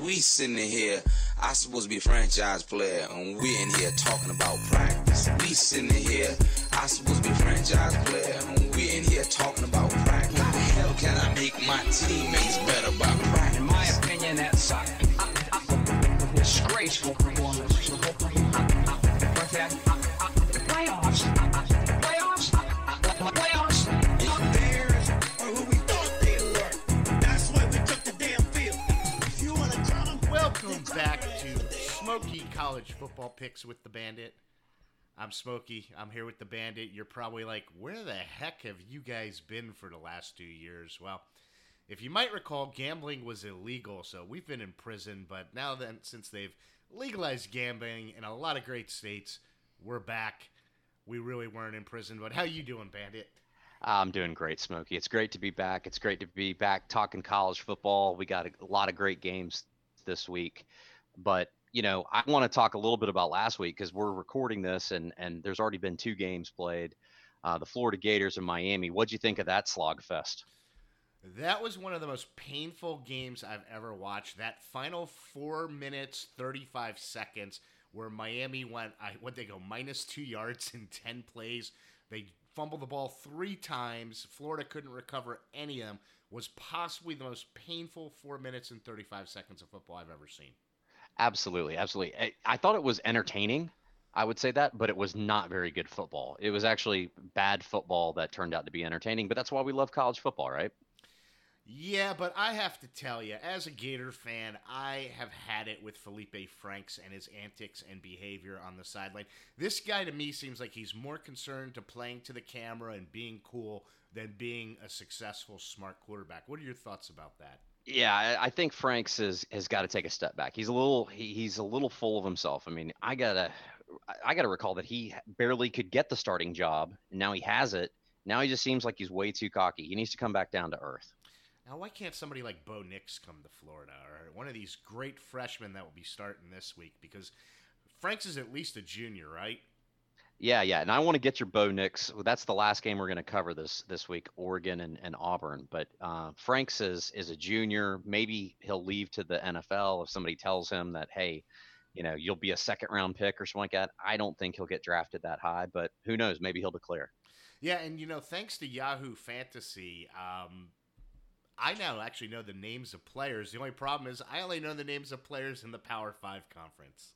We sitting here, I supposed to be franchise player, and we in here talking about practice. We sitting here, I supposed to be franchise player, and we in here talking about practice. How the hell can I make my teammates better by practice? In my opinion, that's uh, disgraceful performance. But College Football Picks with the Bandit. I'm Smokey. I'm here with the Bandit. You're probably like, where the heck have you guys been for the last two years? Well, if you might recall, gambling was illegal, so we've been in prison. But now then, since they've legalized gambling in a lot of great states, we're back. We really weren't in prison. But how you doing, Bandit? I'm doing great, Smokey. It's great to be back. It's great to be back talking college football. We got a, a lot of great games this week, but you know, I want to talk a little bit about last week because we're recording this, and and there's already been two games played. Uh, the Florida Gators and Miami. What'd you think of that slog fest? That was one of the most painful games I've ever watched. That final four minutes thirty five seconds where Miami went, I what they go minus two yards in ten plays. They fumbled the ball three times. Florida couldn't recover any of them. Was possibly the most painful four minutes and thirty five seconds of football I've ever seen. Absolutely, absolutely. I, I thought it was entertaining. I would say that, but it was not very good football. It was actually bad football that turned out to be entertaining. But that's why we love college football, right? Yeah, but I have to tell you, as a Gator fan, I have had it with Felipe Franks and his antics and behavior on the sideline. This guy to me seems like he's more concerned to playing to the camera and being cool than being a successful, smart quarterback. What are your thoughts about that? Yeah, I think Franks has has got to take a step back. He's a little he, he's a little full of himself. I mean, I gotta I gotta recall that he barely could get the starting job, and now he has it. Now he just seems like he's way too cocky. He needs to come back down to earth. Now, why can't somebody like Bo Nix come to Florida or one of these great freshmen that will be starting this week? Because Franks is at least a junior, right? Yeah, yeah, and I want to get your Bo Nix. That's the last game we're going to cover this this week, Oregon and, and Auburn. But uh, Franks is is a junior. Maybe he'll leave to the NFL if somebody tells him that, hey, you know, you'll be a second round pick or something like that. I don't think he'll get drafted that high, but who knows? Maybe he'll declare. Yeah, and you know, thanks to Yahoo Fantasy, um, I now actually know the names of players. The only problem is I only know the names of players in the Power Five conference.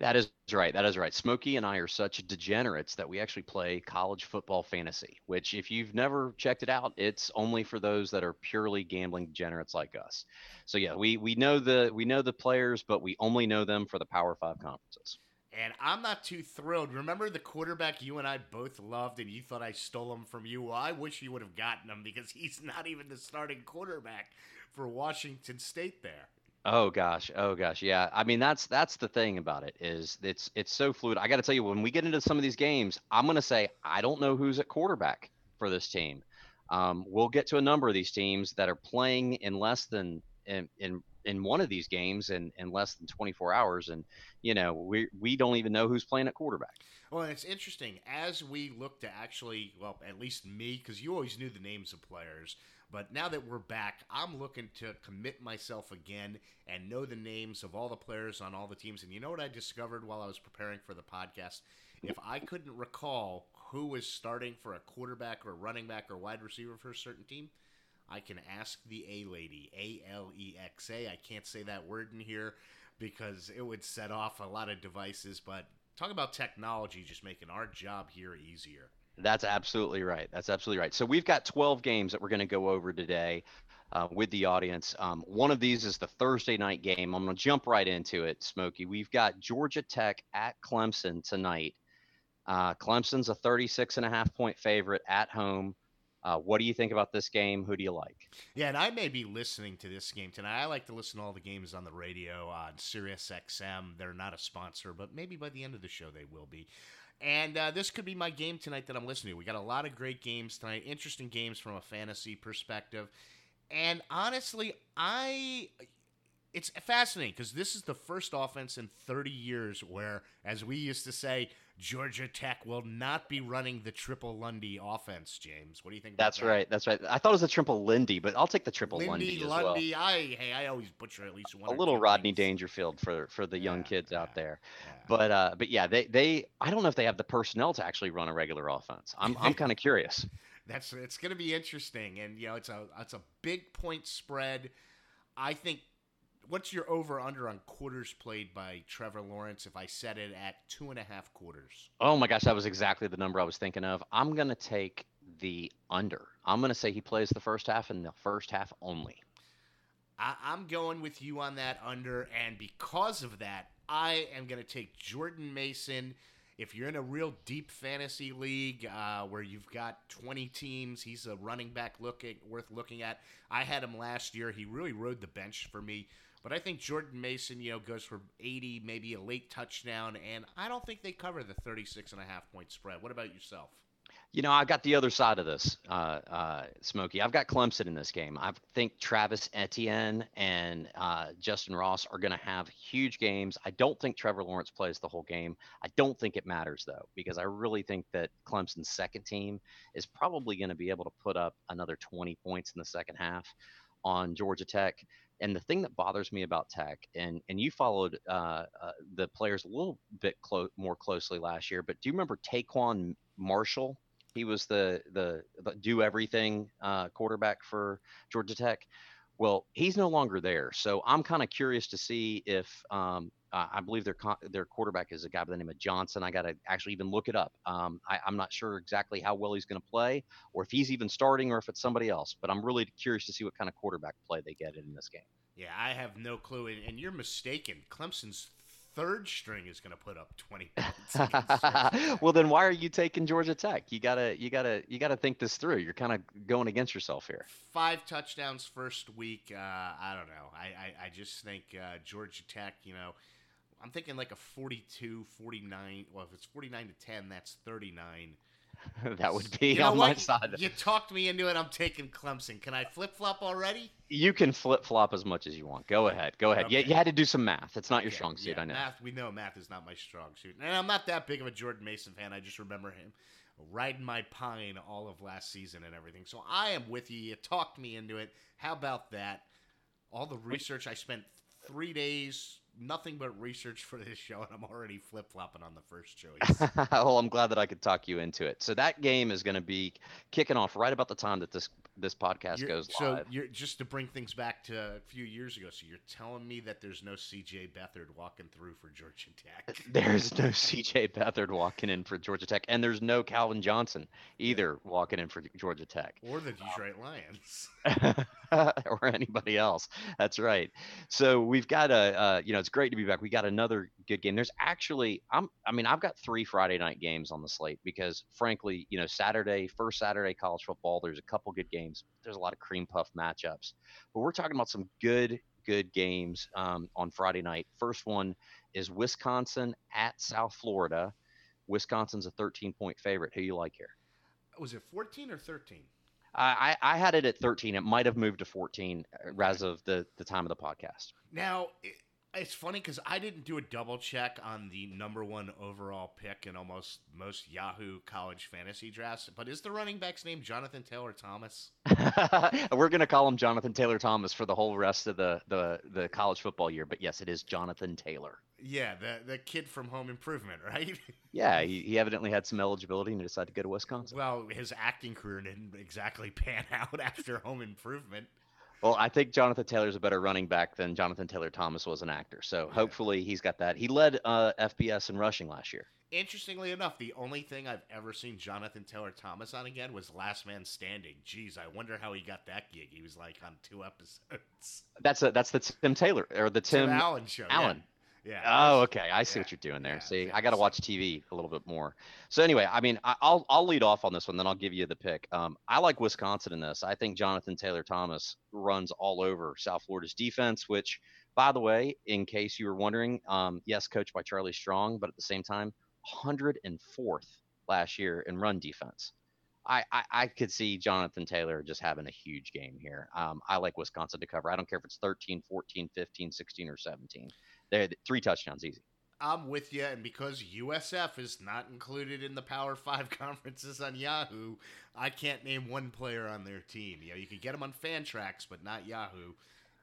That is right. That is right. Smokey and I are such degenerates that we actually play college football fantasy, which, if you've never checked it out, it's only for those that are purely gambling degenerates like us. So yeah, we we know the we know the players, but we only know them for the Power Five conferences. And I'm not too thrilled. Remember the quarterback you and I both loved, and you thought I stole him from you? Well, I wish you would have gotten him because he's not even the starting quarterback for Washington State there. Oh gosh, oh gosh, yeah. I mean, that's that's the thing about it is it's it's so fluid. I got to tell you, when we get into some of these games, I'm gonna say I don't know who's at quarterback for this team. Um, we'll get to a number of these teams that are playing in less than in in, in one of these games in, in less than 24 hours, and you know we we don't even know who's playing at quarterback. Well, it's interesting as we look to actually, well, at least me, because you always knew the names of players. But now that we're back, I'm looking to commit myself again and know the names of all the players on all the teams. And you know what I discovered while I was preparing for the podcast? If I couldn't recall who was starting for a quarterback or running back or wide receiver for a certain team, I can ask the A lady, A L E X A. I can't say that word in here because it would set off a lot of devices. But talk about technology just making our job here easier. That's absolutely right. That's absolutely right. So we've got 12 games that we're going to go over today uh, with the audience. Um, one of these is the Thursday night game. I'm going to jump right into it, Smokey. We've got Georgia Tech at Clemson tonight. Uh, Clemson's a 36 and a half point favorite at home. Uh, what do you think about this game? Who do you like? Yeah, and I may be listening to this game tonight. I like to listen to all the games on the radio on Sirius XM. They're not a sponsor, but maybe by the end of the show they will be. And uh, this could be my game tonight that I'm listening to. We got a lot of great games tonight, interesting games from a fantasy perspective. And honestly, I it's fascinating because this is the first offense in 30 years where, as we used to say, Georgia Tech will not be running the triple Lundy offense. James, what do you think? about That's that? right. That's right. I thought it was a triple Lindy, but I'll take the triple Lindy, Lundy as Lundy. I hey, I always butcher at least one. A little Rodney names. Dangerfield for for the young Yeah, kids out there. Yeah. But uh, but yeah, they they I don't know if they have the personnel to actually run a regular offense. I'm I'm kind of curious. That's it's going to be interesting, and you know it's a it's a big point spread. I think. What's your over under on quarters played by Trevor Lawrence? If I set it at two and a half quarters, Oh my gosh, that was exactly the number I was thinking of. I'm gonna take the under. I'm gonna say he plays the first half and the first half only. I, I'm going with you on that under, and because of that, I am going to take Jordan Mason. If you're in a real deep fantasy league uh, where you've got 20 teams, he's a running back looking worth looking at. I had him last year. He really rode the bench for me. But I think Jordan Mason, you know, goes for 80, maybe a late touchdown, and I don't think they cover the 36 and a half point spread. What about yourself? You know, I've got the other side of this, uh, uh, Smokey. I've got Clemson in this game. I think Travis Etienne and uh, Justin Ross are going to have huge games. I don't think Trevor Lawrence plays the whole game. I don't think it matters, though, because I really think that Clemson's second team is probably going to be able to put up another 20 points in the second half on Georgia Tech. And the thing that bothers me about Tech, and and you followed uh, uh, the players a little bit clo- more closely last year, but do you remember TaQuon Marshall? He was the the, the do everything uh, quarterback for Georgia Tech. Well, he's no longer there, so I'm kind of curious to see if um, uh, I believe their their quarterback is a guy by the name of Johnson. I got to actually even look it up. Um, I, I'm not sure exactly how well he's going to play, or if he's even starting, or if it's somebody else. But I'm really curious to see what kind of quarterback play they get in this game. Yeah, I have no clue, and, and you're mistaken. Clemson's third string is going to put up 20 points. against Georgia Tech. well, then why are you taking Georgia Tech? You gotta you gotta you gotta think this through. You're kind of going against yourself here. five touchdowns first week. Uh, I don't know. I, I, I just think uh, Georgia Tech, you know, I'm thinking like a 42, 49. Well, if it's 49 to 10, that's 39. that would be You know on my side. You talked me into it. I'm taking Clemson. Can I flip flop already? You can flip flop as much as you want. Go ahead. Go ahead. Yeah, Okay. you had to do some math. It's not your strong suit. yeah, I know. Math, we know math is not my strong suit. And I'm not that big of a Jordan Mason fan. I just remember him riding my pine all of last season and everything. So I am with you. You talked me into it. How about that? All the research I spent three days, nothing but research for this show, and I'm already flip flopping on the first choice. well, I'm glad that I could talk you into it. So that game is going to be kicking off right about the time that this this podcast You're- goes so live. you're just to bring things back to a few years ago. So you're telling me that there's no CJ Beathard walking through for Georgia Tech? There's no CJ Beathard walking in for Georgia Tech, and there's no Calvin Johnson either walking in for Georgia Tech. or the Detroit Lions? or anybody else. That's right. So we've got a, uh, you know, it's great to be back. We got another good game. There's actually, I'm, I mean, I've got three Friday night games on the slate because, frankly, you know, Saturday, first Saturday college football, there's a couple good games. There's a lot of cream puff matchups, but we're talking about some good, good games um, on Friday night. First one is Wisconsin at South Florida. Wisconsin's a 13 point favorite. Who you like here? Was it 14 or 13? I, I had it at 13. It might have moved to 14 uh, as of the, the time of the podcast. Now, it's funny because I didn't do a double check on the number one overall pick in almost most Yahoo college fantasy drafts, but is the running back's name Jonathan Taylor Thomas? We're gonna call him Jonathan Taylor Thomas for the whole rest of the, the the college football year. But yes, it is Jonathan Taylor. Yeah, the the kid from Home Improvement, right? Yeah, he, he evidently had some eligibility and he decided to go to Wisconsin. well, his acting career didn't exactly pan out after Home Improvement. Well, I think Jonathan Taylor's a better running back than Jonathan Taylor Thomas was an actor. So Yeah. hopefully he's got that. He led uh, FBS in rushing last year. Interestingly enough, the only thing I've ever seen Jonathan Taylor Thomas on again was Last Man Standing. Jeez, I wonder how he got that gig. He was like on two episodes. That's a, that's the Tim Taylor or the Tim. Allen show. Allen. Yeah. Oh, okay. I see yeah, what you're doing there. yeah, see, yeah, I got to watch TV a little bit more. So anyway, I mean, I, I'll I'll lead off on this one, then I'll give you the pick. Um, I like Wisconsin in this. I think Jonathan Taylor Thomas runs all over South Florida's defense, which, by the way, in case you were wondering, um, yes, coached by Charlie Strong, but at the same time, 104th last year in run defense. I, I, I could see Jonathan Taylor just having a huge game here. Um, I like Wisconsin to cover. I don't care if it's 13, 14, 15, 16, or 17. They're three touchdowns easy. I'm with you, and because USF is not included in the Power Five conferences on Yahoo, I can't name one player on their team. You know, you could get them on Fantrax, but not Yahoo.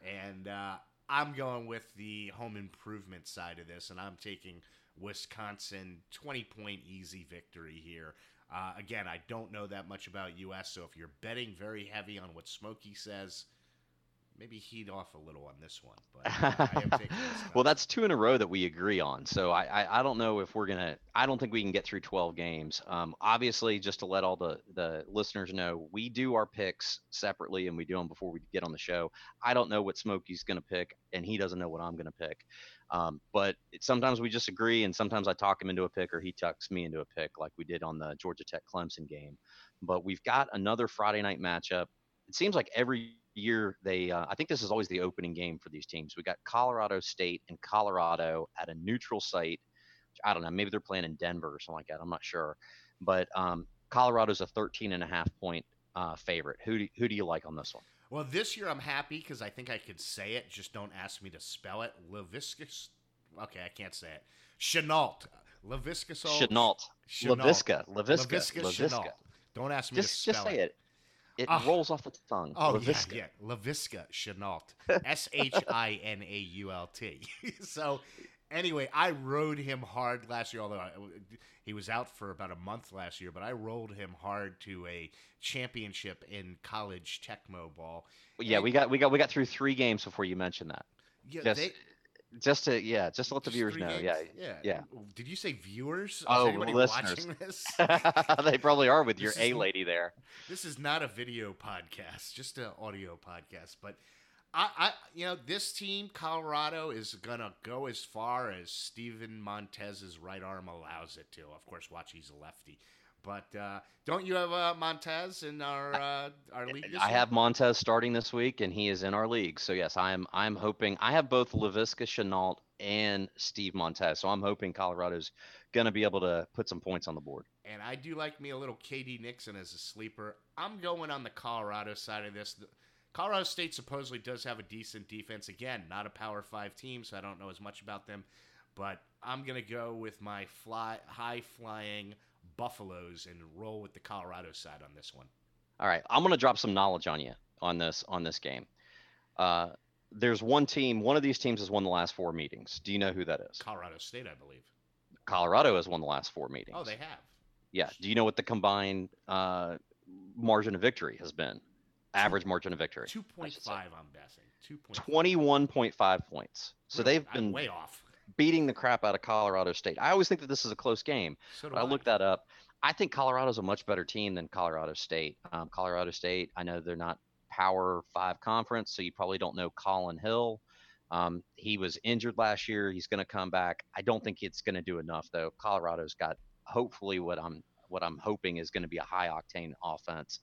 And uh, I'm going with the home improvement side of this, and I'm taking Wisconsin 20 point easy victory here. Uh, again, I don't know that much about US, so if you're betting very heavy on what Smokey says, maybe heat off a little on this one. But I am well, that's two in a row that we agree on. So I, I, I don't know if we're gonna. I don't think we can get through 12 games. Um, obviously, just to let all the the listeners know, we do our picks separately, and we do them before we get on the show. I don't know what Smokey's gonna pick, and he doesn't know what I'm gonna pick. Um, but it, sometimes we just agree, and sometimes I talk him into a pick, or he tucks me into a pick, like we did on the Georgia Tech Clemson game. But we've got another Friday night matchup. It seems like every year they uh, i think this is always the opening game for these teams we got colorado state and colorado at a neutral site i don't know maybe they're playing in denver or something like that i'm not sure but um, colorado's a 13 and a half point uh, favorite who do, who do you like on this one Well, this year I'm happy because I think I could say it. Just don't ask me to spell it. Leviscus. Okay, I can't say it. Shenault. Leviscus. Shenault. Laviska. Laviska. Laviska. Laviska. Shenault. Don't ask me just to just say it it Ah. rolls off the tongue Oh Laviska. yeah, yeah. Laviska Shenault. S H I N A U L T. So anyway, I rode him hard last year. Although I, he was out for about a month last year, but I rolled him hard to a championship in college Tecmo ball. yeah we got we got we got through three games before you mentioned that Yeah, just they, just to yeah just to let the just viewers know yeah yeah, yeah. Did you say viewers? Is Oh, anybody listeners. watching this? they probably are with your This a lady there this is not a video podcast, just an audio podcast. But I, I, you know, this team, Colorado, is gonna go as far as Steven Montez's right arm allows it to. Of course, watch he's a lefty. But uh, don't you have uh, Montez in our uh, our league? This I year? have Montez starting this week, and he is in our league. So yes, I'm I'm hoping I have both Laviska Shenault and Steve Montez. So I'm hoping Colorado's going to be able to put some points on the board. and I do like me a little KD Nixon as a sleeper. I'm going on the Colorado side of this. Colorado State supposedly does have a decent defense. Again, not a Power Five team, so I don't know as much about them. But I'm gonna go with my fly high flying Buffaloes and roll with the Colorado side on this one. All right, I'm going to drop some knowledge on you on this on this game. Uh, there's one team. One of these teams has won the last four meetings. Do you know who that is? Colorado State, I believe. Colorado has won the last four meetings. Oh, they have. Yeah. Do you know what the combined uh, margin of victory has been? Average margin of victory. Two point five. I'm guessing. Two point. 21.5 points. So they've I'm been way off. Beating the crap out of Colorado State. I always think that this is a close game, So but I looked that up. I think Colorado's a much better team than Colorado State. Um, Colorado State, I know they're not Power Five conference, so you probably don't know Collin Hill. Um, he was injured last year. He's going to come back. I don't think it's going to do enough though. Colorado's got hopefully what I'm what I'm hoping is going to be a high octane offense.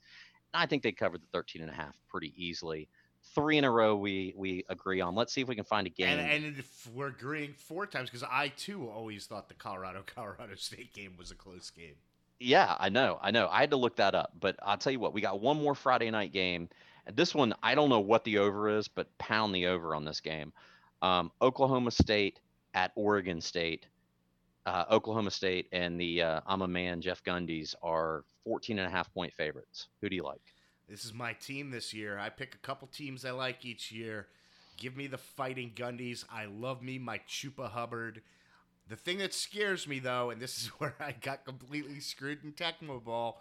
And I think they covered the 13 and a half pretty easily. Three in a row we we agree on. Let's see if we can find a game. And, and if we're agreeing four times because I too always thought the Colorado Colorado State game was a close game. Yeah, I know, I know. I had to look that up, but I'll tell you what, we got one more Friday night game. This one, I don't know what the over is, but pound the over on this game. Um, Oklahoma State at Oregon State. Uh, Oklahoma State and the uh, I'm a man Jeff Gundy's are 14 and a half point favorites. Who do you like? This is my team this year. I pick a couple teams I like each year. Give me the fighting Gundys. I love me my Chupa Hubbard. The thing that scares me though, and this is where I got completely screwed in Tecmo Ball,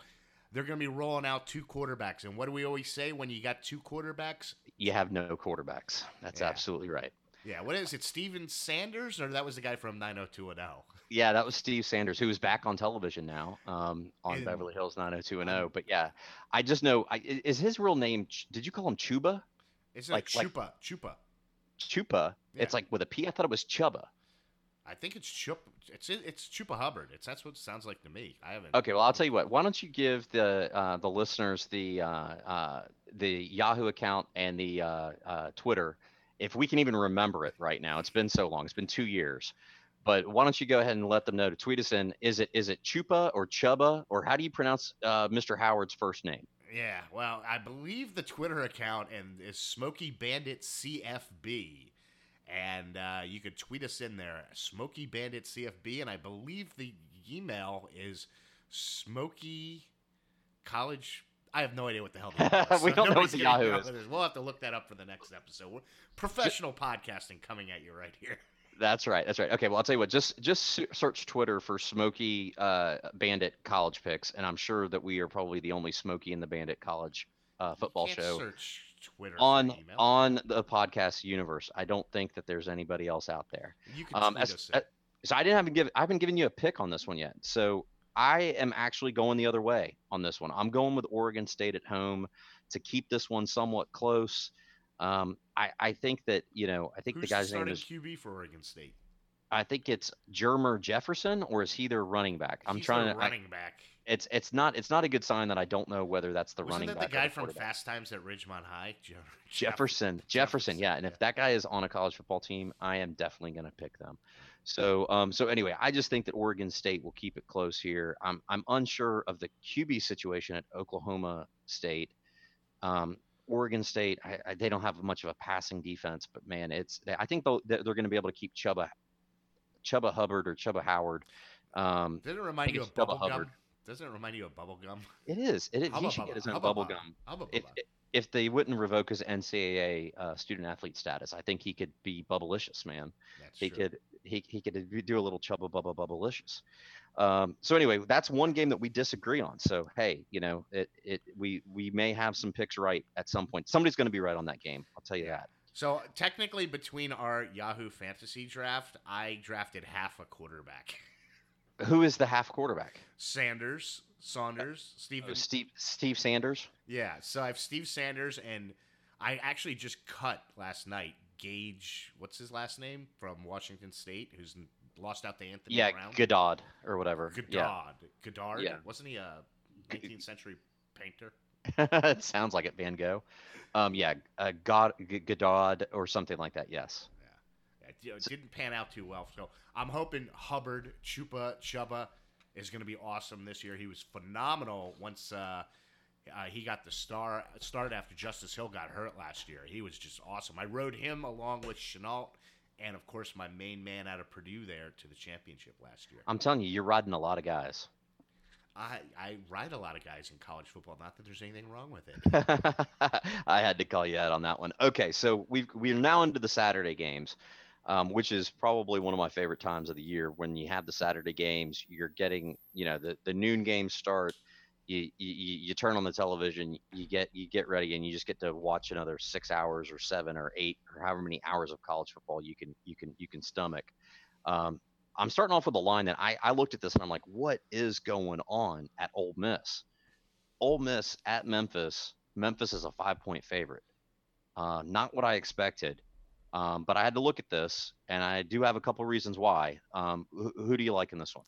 they're going to be rolling out two quarterbacks. And what do we always say when you got two quarterbacks? You have no quarterbacks. That's Yeah. absolutely right. Yeah, what is it? Steven Sanders, or that was the guy from 90210? Yeah, that was Steve Sanders, who is back on television now um, on And- Beverly Hills 90210. But yeah, I just know. I, is his real name? Did you call him Chuba? It's Like- like like- Chupa. Chupa. Chupa. It's like with a P. I thought it was Chuba. I think it's Chup. It's it's Chupa Hubbard. It's that's what it sounds like to me. I haven't. Okay, well I'll tell you what. Why don't you give the uh, the listeners the uh, uh, the Yahoo account and the uh, uh, Twitter, if we can even remember it right now. It's been so long. It's been two years. But why don't you go ahead and let them know to tweet us in? Is it is it Chupa or Chuba or how do you pronounce uh, Mr. Howard's first name? Yeah, well, I believe the Twitter account and is Smoky Bandit CFB, and uh, you could tweet us in there, Smoky Bandit CFB, and I believe the email is Smoky College. I have no idea what the hell. That is, we so don't know what the Yahoo is. We'll have to look that up for the next episode. We're professional podcasting coming at you right here. That's right. That's right. Okay. Well, I'll tell you what. Just just search Twitter for Smoky uh, Bandit college picks, and I'm sure that we are probably the only Smoky in the Bandit college uh, football show Search Twitter on on the podcast universe. I don't think that there's anybody else out there. You can Um, as, us. uh, so I didn't have give I haven't given you a pick on this one yet. So I am actually going the other way on this one. I'm going with Oregon State at home to keep this one somewhat close. Um, I, I think that you know I think Who's the guy's name is QB for Oregon State? I think it's Jermar Jefferson or is he their running back? I'm He's trying to. I- running back. it's it's not it's not a good sign that I don't know whether that's the Wasn't running that back. the guy from. Fast Times at Ridgemont High? Je- Jefferson, Jefferson, Jefferson, yeah. And if that guy is on a college football team, I am definitely going to pick them. So, um, so anyway, I just think that Oregon State will keep it close here. I'm, I'm unsure of the QB situation at Oklahoma State. Um, Oregon State, I, I, they don't have much of a passing defense, but man, it's. I think they'll, they're going to be able to keep Chuba, Chuba Hubbard or Chuba Howard. Um, Doesn't it remind you of gum? Hubbard. Doesn't it remind you of bubble gum? it is. It is. Hubba He should get his own bubble gum. hubba If bubba. If they wouldn't revoke his NCAA uh, student athlete status, I think he could be bubblicious, man. That's he true. could he, he could do a little chubba bubba bubblicious. Um, so anyway, that's one game that we disagree on. So hey, you know, it it we we may have some picks right at some point. Somebody's going to be right on that game. I'll tell you that. So technically, between our Yahoo Fantasy draft, I drafted half a quarterback. Who is the half quarterback? Sanders, Saunders, Steven. Oh, Steve Steve Sanders. Yeah, so I have Steve Sanders, and I actually just cut last night Gage. What's his last name from Washington State? Who's lost out to Anthony Yeah, Brown. Godod or whatever. Godard. Godard. Yeah. Wasn't he a 19th century painter? It sounds like it. Van Gogh. Um, yeah, uh, God G- or something like that. Yes. Yeah, it, it didn't pan out too well. So I'm hoping Hubbard, Chupa, Chuba is going to be awesome this year. He was phenomenal once uh, uh, he got the star start after Justice Hill got hurt last year. He was just awesome. I rode him along with Shenault and, of course, my main man out of Purdue there to the championship last year. I'm telling you, you're riding a lot of guys. I, I ride a lot of guys in college football. Not that there's anything wrong with it. I had to call you out on that one. Okay, so we we're now into the Saturday games, um, which is probably one of my favorite times of the year. When you have the Saturday games, you're getting you know the the noon games start. You, you you turn on the television, you get you get ready, and you just get to watch another six hours or seven or eight or however many hours of college football you can you can you can stomach. Um, I'm starting off with a line that I, I looked at this and I'm like, what is going on at Ole Miss? Ole Miss at Memphis. Memphis is a five point favorite. Uh, not what I expected, um, but I had to look at this, and I do have a couple reasons why. Um, who, who do you like in this one?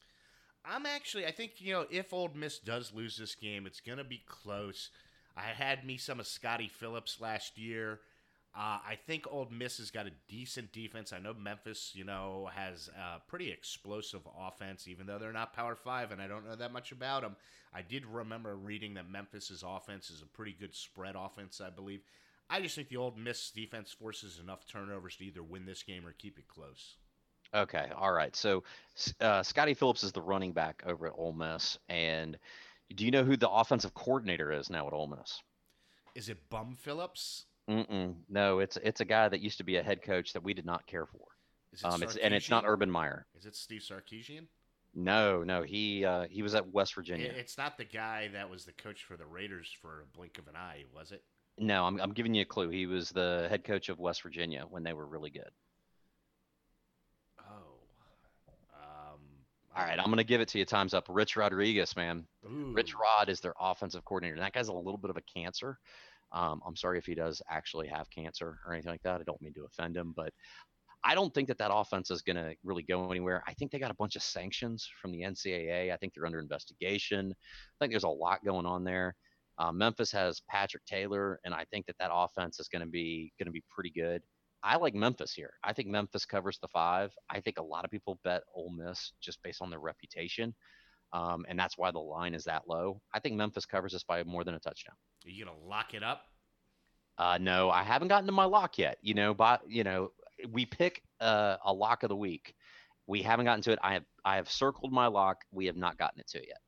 I'm actually, I think, you know, if Ole Miss does lose this game, it's going to be close. I had me some of Scotty Phillips last year. Uh, I think Ole Miss has got a decent defense. I know Memphis, you know, has a pretty explosive offense, even though they're not Power Five, and I don't know that much about them. I did remember reading that Memphis's offense is a pretty good spread offense, I believe. I just think the Ole Miss defense forces enough turnovers to either win this game or keep it close. Okay, all right. So uh, Scotty Phillips is the running back over at Ole Miss, and do you know who the offensive coordinator is now at Ole Miss? Is it Bum Phillips? Mm-mm. No, it's it's a guy that used to be a head coach that we did not care for. Is it Um, it's and it's not Urban Meyer. Is it Steve Sarkisian? No, no, he uh, he was at West Virginia. It's not the guy that was the coach for the Raiders for a blink of an eye, was it? No, I'm I'm giving you a clue. He was the head coach of West Virginia when they were really good. Oh. Um, All right, I'm gonna give it to you. Time's up. Rich Rodriguez, man. Rich Rod is their offensive coordinator. And that guy's a little bit of a cancer. Um, I'm sorry if he does actually have cancer or anything like that. I don't mean to offend him, but I don't think that that offense is going to really go anywhere. I think they got a bunch of sanctions from the NCAA. I think they're under investigation. I think there's a lot going on there. Uh, Memphis has Patrick Taylor, and I think that that offense is going to be going to be pretty good. I like Memphis here. I think Memphis covers the five. I think a lot of people bet Ole Miss just based on their reputation, um, and that's why the line is that low. I think Memphis covers this by more than a touchdown. Are you gonna lock it up? Uh, no, I haven't gotten to my lock yet. You know, but you know, we pick uh, a lock of the week. We haven't gotten to it. I have I have circled my lock. We have not gotten it to it yet.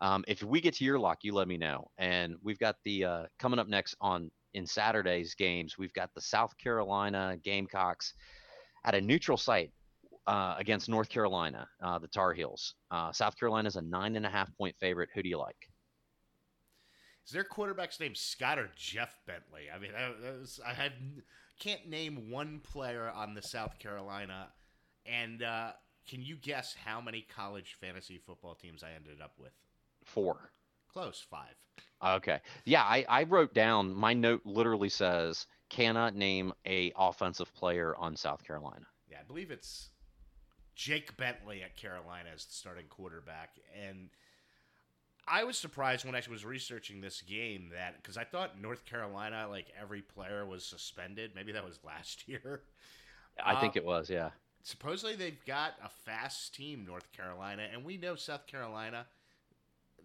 Um, if we get to your lock, you let me know. And we've got the uh, coming up next on in Saturday's games. We've got the South Carolina Gamecocks at a neutral site uh, against North Carolina, uh, the Tar Heels. Uh, South Carolina is a nine and a half point favorite. Who do you like? Is their quarterback's name Scott or Jeff Bentley? I mean, I, I had can't name one player on the South Carolina. And uh, can you guess how many college fantasy football teams I ended up with? Four. Close, five. Okay. Yeah, I, I wrote down my note literally says cannot name a offensive player on South Carolina. Yeah, I believe it's Jake Bentley at Carolina as the starting quarterback. And I was surprised when I was researching this game that because I thought North Carolina, like every player was suspended. Maybe that was last year. I think Uh, it was, yeah. supposedly they've got a fast team, North Carolina, and we know South Carolina.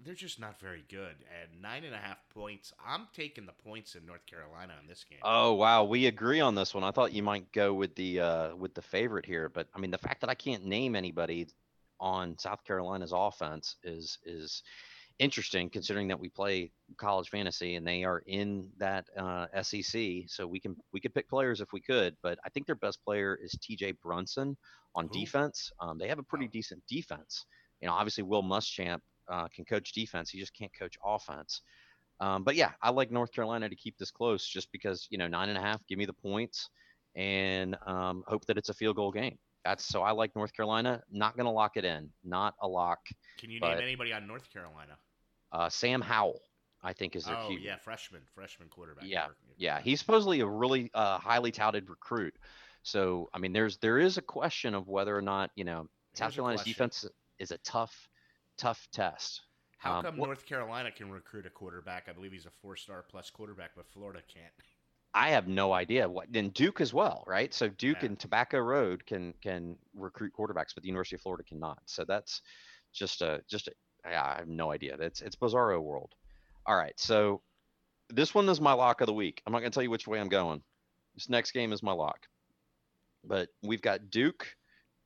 They're just not very good. At nine and a half points, I'm taking the points in North Carolina in this game. Oh wow, we agree on this one. I thought you might go with the uh with the favorite here, but I mean the fact that I can't name anybody on South Carolina's offense is is interesting considering that we play college fantasy and they are in that uh, SEC. So we can we could pick players if we could, but I think their best player is TJ Brunson on Who? defense. Um, they have a pretty Oh. decent defense. You know, obviously Will Muschamp uh, can coach defense. He just can't coach offense. Um, but yeah, I like North Carolina to keep this close just because, you know, nine and a half, give me the points and um, hope that it's a field goal game. That's so I like North Carolina. Not going to lock it in. Not a lock. Can you but- name anybody on North Carolina? Uh, Sam Howell, I think, is their Oh QB. yeah, freshman, freshman quarterback. Yeah, Yeah, he's supposedly a really uh, highly touted recruit. So I mean, there's there is a question of whether or not you know South Carolina's defense is a tough, tough test. How Um, come what- North Carolina can recruit a quarterback? I believe he's a four-star plus quarterback, but Florida can't. I have no idea. What then Duke as well, right? So Duke Yeah. and Tobacco Road can can recruit quarterbacks, but the University of Florida cannot. So that's just a just a, yeah, I have no idea. It's it's bizarro world. All right, so this one is my lock of the week. I'm not gonna tell you which way I'm going. This next game is my lock. But we've got Duke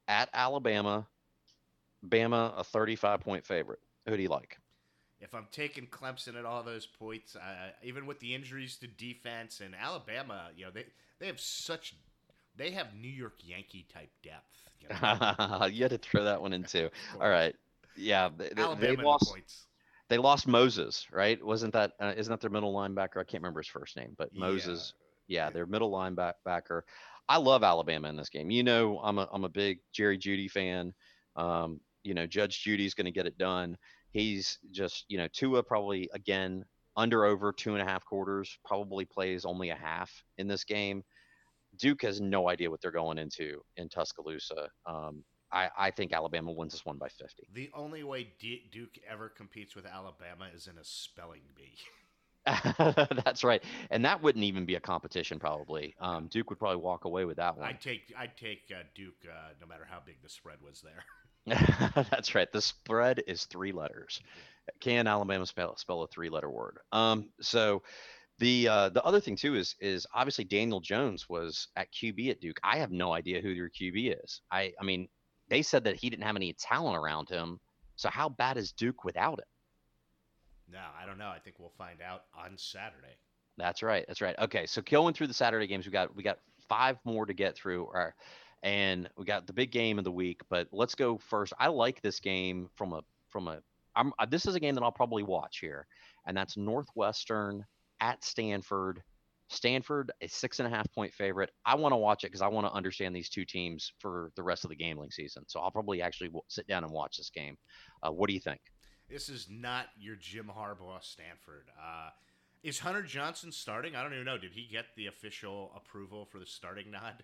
at Alabama. Bama a 35 point favorite. Who do you like? If I'm taking Clemson at all those points, uh, even with the injuries to defense and Alabama, you know they they have such they have New York Yankee type depth. You know? you had to throw that one in too. All right. Yeah, they, they- Alabama they in the lost. points. They lost Moses, right? Wasn't that uh, isn't that their middle linebacker? I can't remember his first name, but. Moses. Yeah, Yeah. their middle linebacker. I love Alabama in this game. You know, I'm a I'm a big Jerry Jeudy fan. Um, you know, Judge Judy's going to get it done. He's just, you know, Tua probably again under over two and a half quarters. Probably plays only a half in this game. Duke has no idea what they're going into in Tuscaloosa. Um, I, I think Alabama wins this one by 50. The only way D- Duke ever competes with Alabama is in a spelling bee. That's right, and that wouldn't even be a competition. Probably, um, Duke would probably walk away with that one. I'd take I'd take uh, Duke uh, no matter how big the spread was there. That's right. The spread is three letters. Can Alabama spell spell a three letter word? Um, so the uh, the other thing too is is obviously Daniel Jones was at QB at Duke. I have no idea who their QB is. I I mean they said that he didn't have any talent around him. So how bad is Duke without him? No, I don't know. I think we'll find out on Saturday. That's right. That's right. Okay, so going through the Saturday games, we got we got five more to get through, or, and we got the big game of the week. But let's go first. I like this game from a from a. I'm this is a game that I'll probably watch here, and that's Northwestern at Stanford. Stanford a six and a half point favorite. I want to watch it because I want to understand these two teams for the rest of the gambling season. So I'll probably actually sit down and watch this game. Uh, what do you think? This is not your Jim Harbaugh Stanford. Uh, is Hunter Johnson starting? I don't even know. Did he get the official approval for the starting nod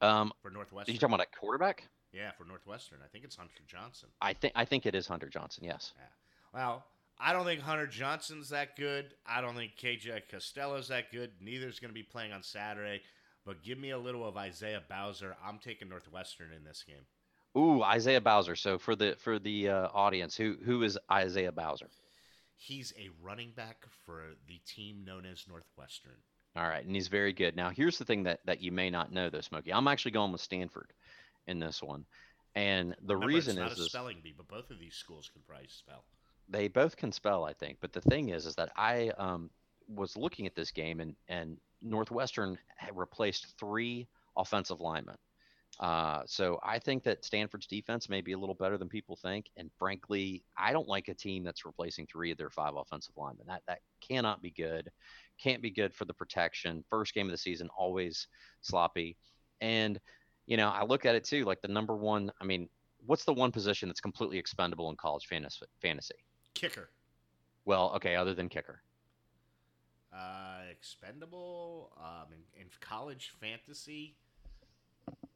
Um, for Northwestern? you talking about a quarterback? yeah, for Northwestern. I think it's Hunter Johnson. I think I think it is Hunter Johnson. Yes. Yeah. Well, I don't think Hunter Johnson's that good. I don't think KJ Costello's that good. Neither's going to be playing on Saturday. but give me a little of Isaiah Bowser. I'm taking Northwestern in this game. Ooh, Isaiah Bowser. So for the for the uh, audience, who who is Isaiah Bowser? He's a running back for the team known as Northwestern. All right, and he's very good. Now, here's the thing that that you may not know, though, Smokey. I'm actually going with Stanford in this one, and the Remember, reason is, a spelling bee, but both of these schools can probably spell. they both can spell, I think. But the thing is, is that I um, was looking at this game, and and Northwestern had replaced three offensive linemen. Uh, so I think that Stanford's defense may be a little better than people think, and frankly, I don't like a team that's replacing three of their five offensive linemen. That that cannot be good. Can't be good for the protection. First game of the season, always sloppy. And you know, I look at it too, like the number one. I mean, what's the one position that's completely expendable in college fantasy? Fantasy. Kicker. Well, okay, other than kicker. Uh, expendable um, in, in college fantasy.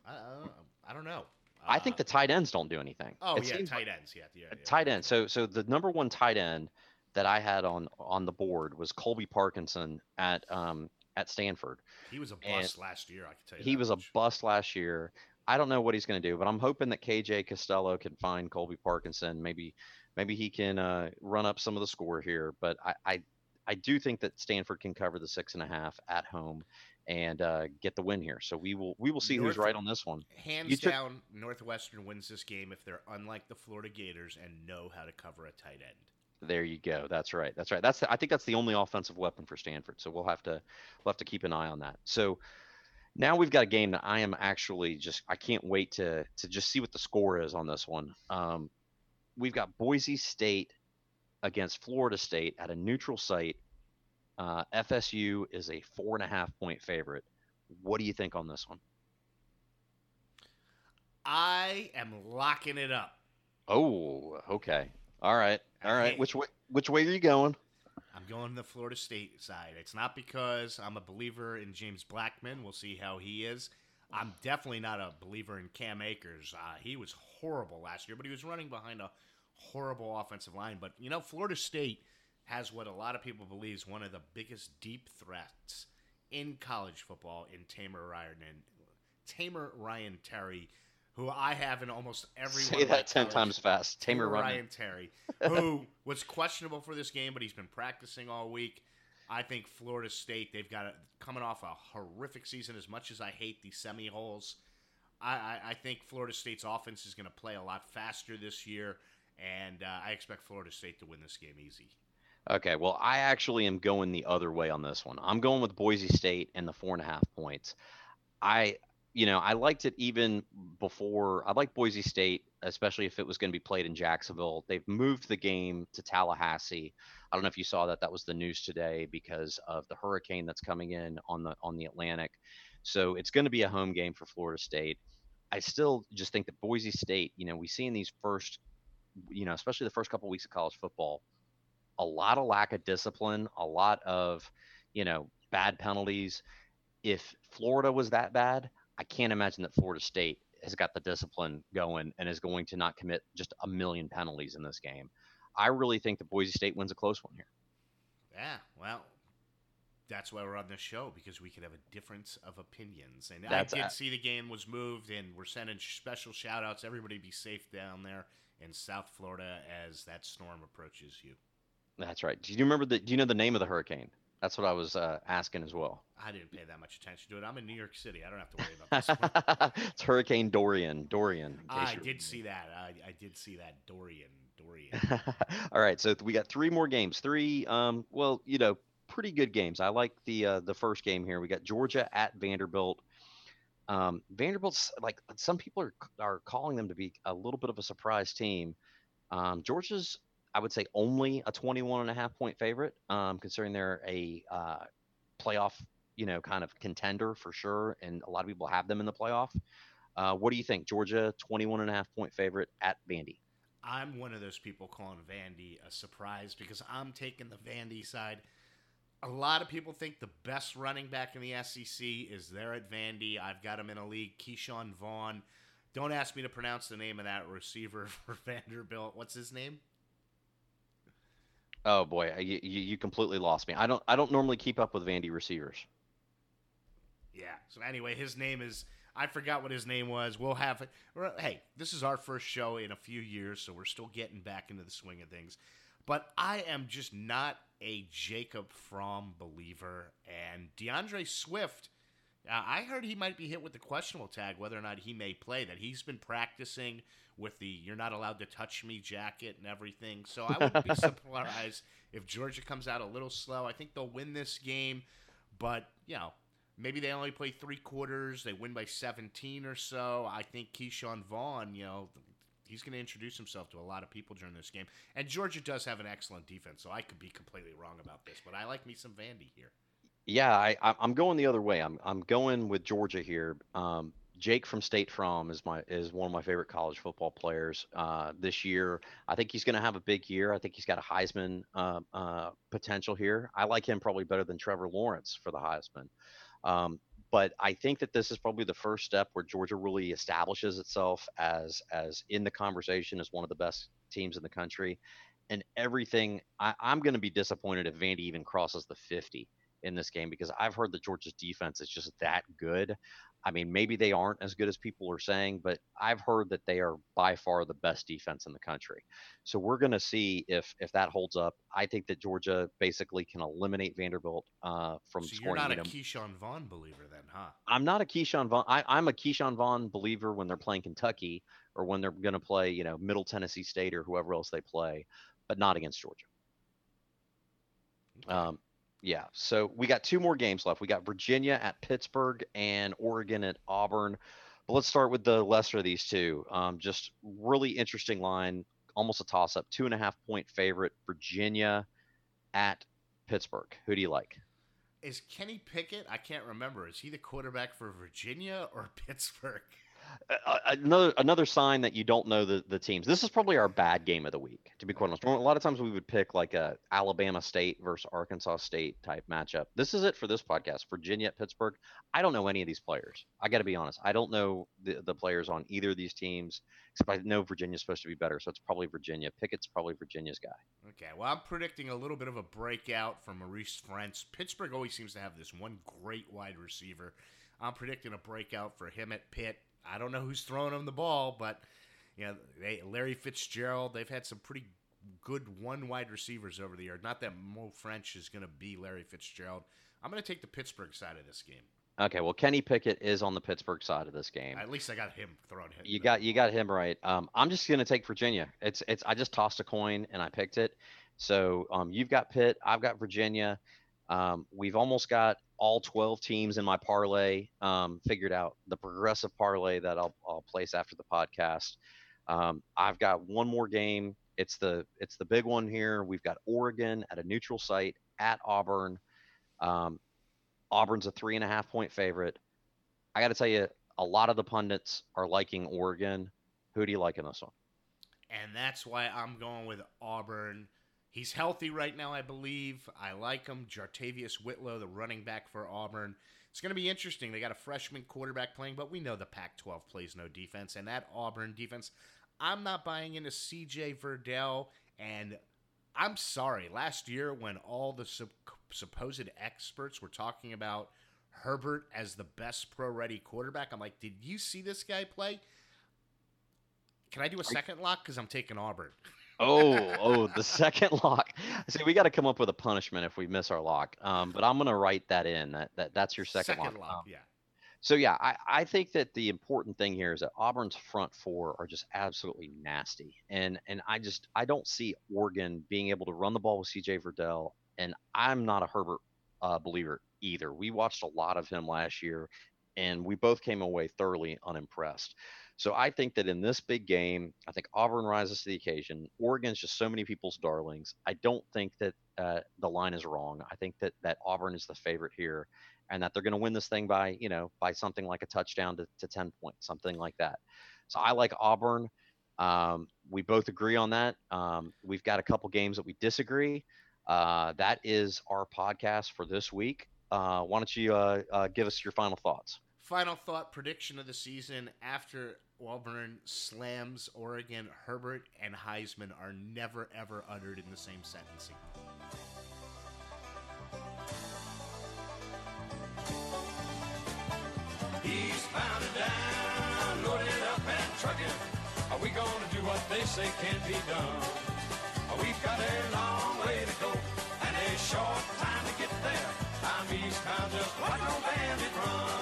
I, I, I don't know. I think Uh, the tight ends don't do anything. Oh It yeah, tight ends. Yeah, yeah, yeah. tight end. So so the number one tight end that I had on on the board was Colby Parkinson at um at Stanford. He was a and bust last year. I can tell you. He was a bust last year. I don't know what he's going to do, but I'm hoping that KJ Costello can find Colby Parkinson. Maybe maybe he can uh, run up some of the score here. But I, I I do think that Stanford can cover the six and a half at home and uh, get the win here. So we will we will see who's right on this one. Hands You took- down, Northwestern wins this game if they're unlike the Florida Gators and know how to cover a tight end. There you go. That's right. That's right. That's the, I think that's the only offensive weapon for Stanford. So we'll have to we'll have to keep an eye on that. So now we've got a game that I am actually just I can't wait to to just see what the score is on this one. Um, we've got Boise State against Florida State at a neutral site. Uh, FSU is a four and a half point favorite. What do you think on this one? I am locking it up. Oh, okay. All right. All right. Hey. Which way which way are you going? I'm going the Florida State side. It's not because I'm a believer in James Blackman. We'll see how he is. I'm definitely not a believer in Cam Akers. Uh, he was horrible last year, but he was running behind a horrible offensive line. But you know, Florida State has what a lot of people believe is one of the biggest deep threats in college football in Tamer Ryan and Tamer Ryan Terry, who I have in almost every Say one of my that ten times fast. Tamer Ryan. Ryan Terry, who was questionable for this game, but he's been practicing all week. I think Florida State, they've got a, coming off a horrific season. As much as I hate these semi holes, I, I, I think Florida State's offense is going to play a lot faster this year, and uh, I expect Florida State to win this game easy. Okay, well, I actually am going the other way on this one. I'm going with Boise State and the four and a half points. I, you know, I liked it even before. I like Boise State, especially if it was going to be played in Jacksonville. They've moved the game to Tallahassee. I don't know if you saw that. That was the news today because of the hurricane that's coming in on the on the Atlantic. So it's going to be a home game for Florida State. I still just think that Boise State, you know, we see in these first, you know, especially the first couple weeks of college football, a lot of lack of discipline, a lot of, you know, bad penalties. If Florida was that bad, I can't imagine that Florida State has got the discipline going and is going to not commit just a million penalties in this game. I really think that Boise State wins a close one here. Yeah, well, that's why we're on this show because we could have a difference of opinions. And That's I did a- see the game was moved, and we're sending special shout outs. Everybody be safe down there in South Florida as that storm approaches you. That's right. Do you remember the? Do you know the name of the hurricane? That's what I was uh, asking as well. I didn't pay that much attention to it. I'm in New York City. I don't have to worry about this it's Hurricane Dorian. Dorian. I did see that. I, I did see that. Dorian. Dorian. All right, so we got three more games. Three, um, well, you know, pretty good games. I like the uh, the first game here. We got Georgia at Vanderbilt. Um, Vanderbilt's like some people are are calling them to be a little bit of a surprise team. Um, Georgia's, I would say, only a 21 and a half point favorite, um, considering they're a uh, playoff, you know, kind of contender for sure, and a lot of people have them in the playoff. Uh, what do you think? Georgia, 21 and a half point favorite at Vandy. I'm one of those people calling Vandy a surprise because I'm taking the Vandy side. A lot of people think the best running back in the SEC is there at Vandy. I've got him in a league, Ke'Shawn Vaughn. Don't ask me to pronounce the name of that receiver for Vanderbilt. What's his name? Oh boy, you, you you completely lost me. I don't I don't normally keep up with Vandy receivers. Yeah. So anyway, his name is I forgot what his name was. We'll have it. Hey, this is our first show in a few years, so we're still getting back into the swing of things. But I am just not a Jacob Fromm believer, and D'Andre Swift. Uh, I heard he might be hit with the questionable tag, whether or not he may play. That he's been practicing with the "You're not allowed to touch me" jacket and everything. So I wouldn't be surprised if Georgia comes out a little slow. I think they'll win this game, but you know maybe they only play three quarters. They win by 17 or so. I think Ke'Shawn Vaughn, you know, he's going to introduce himself to a lot of people during this game. And Georgia does have an excellent defense, so I could be completely wrong about this, but I like me some Vandy here. Yeah, I, I- I'm going the other way. I'm I'm going with Georgia here. Um, Jake from State From is my is one of my favorite college football players uh, this year. I think he's going to have a big year. I think he's got a Heisman uh, uh, potential here. I like him probably better than Trevor Lawrence for the Heisman. Um, but I think that this is probably the first step where Georgia really establishes itself as as in the conversation as one of the best teams in the country. And everything, I, I'm going to be disappointed if Vandy even crosses the 50 in this game because I've heard that Georgia's defense is just that good. I mean, maybe they aren't as good as people are saying, but I've heard that they are by far the best defense in the country. So we're going to see if if that holds up. I think that Georgia basically can eliminate Vanderbilt uh, from So you're not a Ke'Shawn Vaughn believer then, huh? I'm not a Ke'Shawn Vaughn. I, I'm a Ke'Shawn Vaughn believer when they're playing Kentucky or when they're going to play, you know, Middle Tennessee State or whoever else they play, but not against Georgia. Um, yeah. So we got two more games left. We got Virginia at Pittsburgh and Oregon at Auburn. But let's start with the lesser of these two. Um, just really interesting line, almost a toss up. Two and a half point favorite, Virginia at Pittsburgh. Who do you like? Is Kenny Pickett? I can't remember. Is he the quarterback for Virginia or Pittsburgh? Another another sign that you don't know the, the teams. This is probably our bad game of the week, to be quite honest. A lot of times we would pick like a Alabama State versus Arkansas State type matchup. This is it for this podcast. Virginia at Pittsburgh. I don't know any of these players. I got to be honest. I don't know the, the players on either of these teams. Except I know Virginia's supposed to be better, so it's probably Virginia. Pickett's probably Virginia's guy. Okay, well, I'm predicting a little bit of a breakout from Maurice Ffrench. Pittsburgh always seems to have this one great wide receiver. I'm predicting a breakout for him at Pitt. I don't know who's throwing them the ball, but you know, they, Larry Fitzgerald. They've had some pretty good one wide receivers over the year. Not that Mo Ffrench is going to be Larry Fitzgerald. I'm going to take the Pittsburgh side of this game. Okay, well Kenny Pickett is on the Pittsburgh side of this game. At least I got him throwing him. You got you got him right. Um, I'm just gonna take Virginia. It's it's I just tossed a coin and I picked it. So um, you've got Pitt, I've got Virginia. Um, we've almost got all 12 teams in my parlay um, figured out. The progressive parlay that I'll I'll place after the podcast. Um, I've got one more game. It's the it's the big one here. We've got Oregon at a neutral site at Auburn. Um, Auburn's a three and a half point favorite. I got to tell you, a lot of the pundits are liking Oregon. Who do you like in this one? and that's why I'm going with Auburn. He's healthy right now, I believe. I like him. JaTarvious Whitlow, the running back for Auburn. It's going to be interesting. They got a freshman quarterback playing, but we know the Pac 12 plays no defense. And that Auburn defense, I'm not buying into CJ Verdell. And I'm sorry, last year when all the sup- supposed experts were talking about Herbert as the best pro ready quarterback, I'm like, did you see this guy play? Can I do a second lock? Because I'm taking Auburn. Oh, oh, the second lock. See, we got to come up with a punishment if we miss our lock. Um, but I'm gonna write that in. That, that that's your second, lock. Um, yeah. So yeah, I, I think that the important thing here is that Auburn's front four are just absolutely nasty, and and I just I don't see Oregon being able to run the ball with C.J. Verdell, and I'm not a Herbert uh, believer either. We watched a lot of him last year, and we both came away thoroughly unimpressed. So I think that in this big game, I think Auburn rises to the occasion. Oregon's just so many people's darlings. I don't think that uh, the line is wrong. I think that that Auburn is the favorite here, and that they're going to win this thing by you know by something like a touchdown to, to ten points, something like that. So I like Auburn. Um, we both agree on that. Um, we've got a couple games that we disagree. Uh, that is our podcast for this week. Uh, why don't you uh, uh, give us your final thoughts? Final thought prediction of the season after Auburn slams Oregon, Herbert and Heisman are never ever uttered in the same sentence. eastbound and down, loaded up and trucking. Are we gonna do what they say can't be done? We've got a long way to go and a short time to get there. I'm eastbound, just watch no bandit run.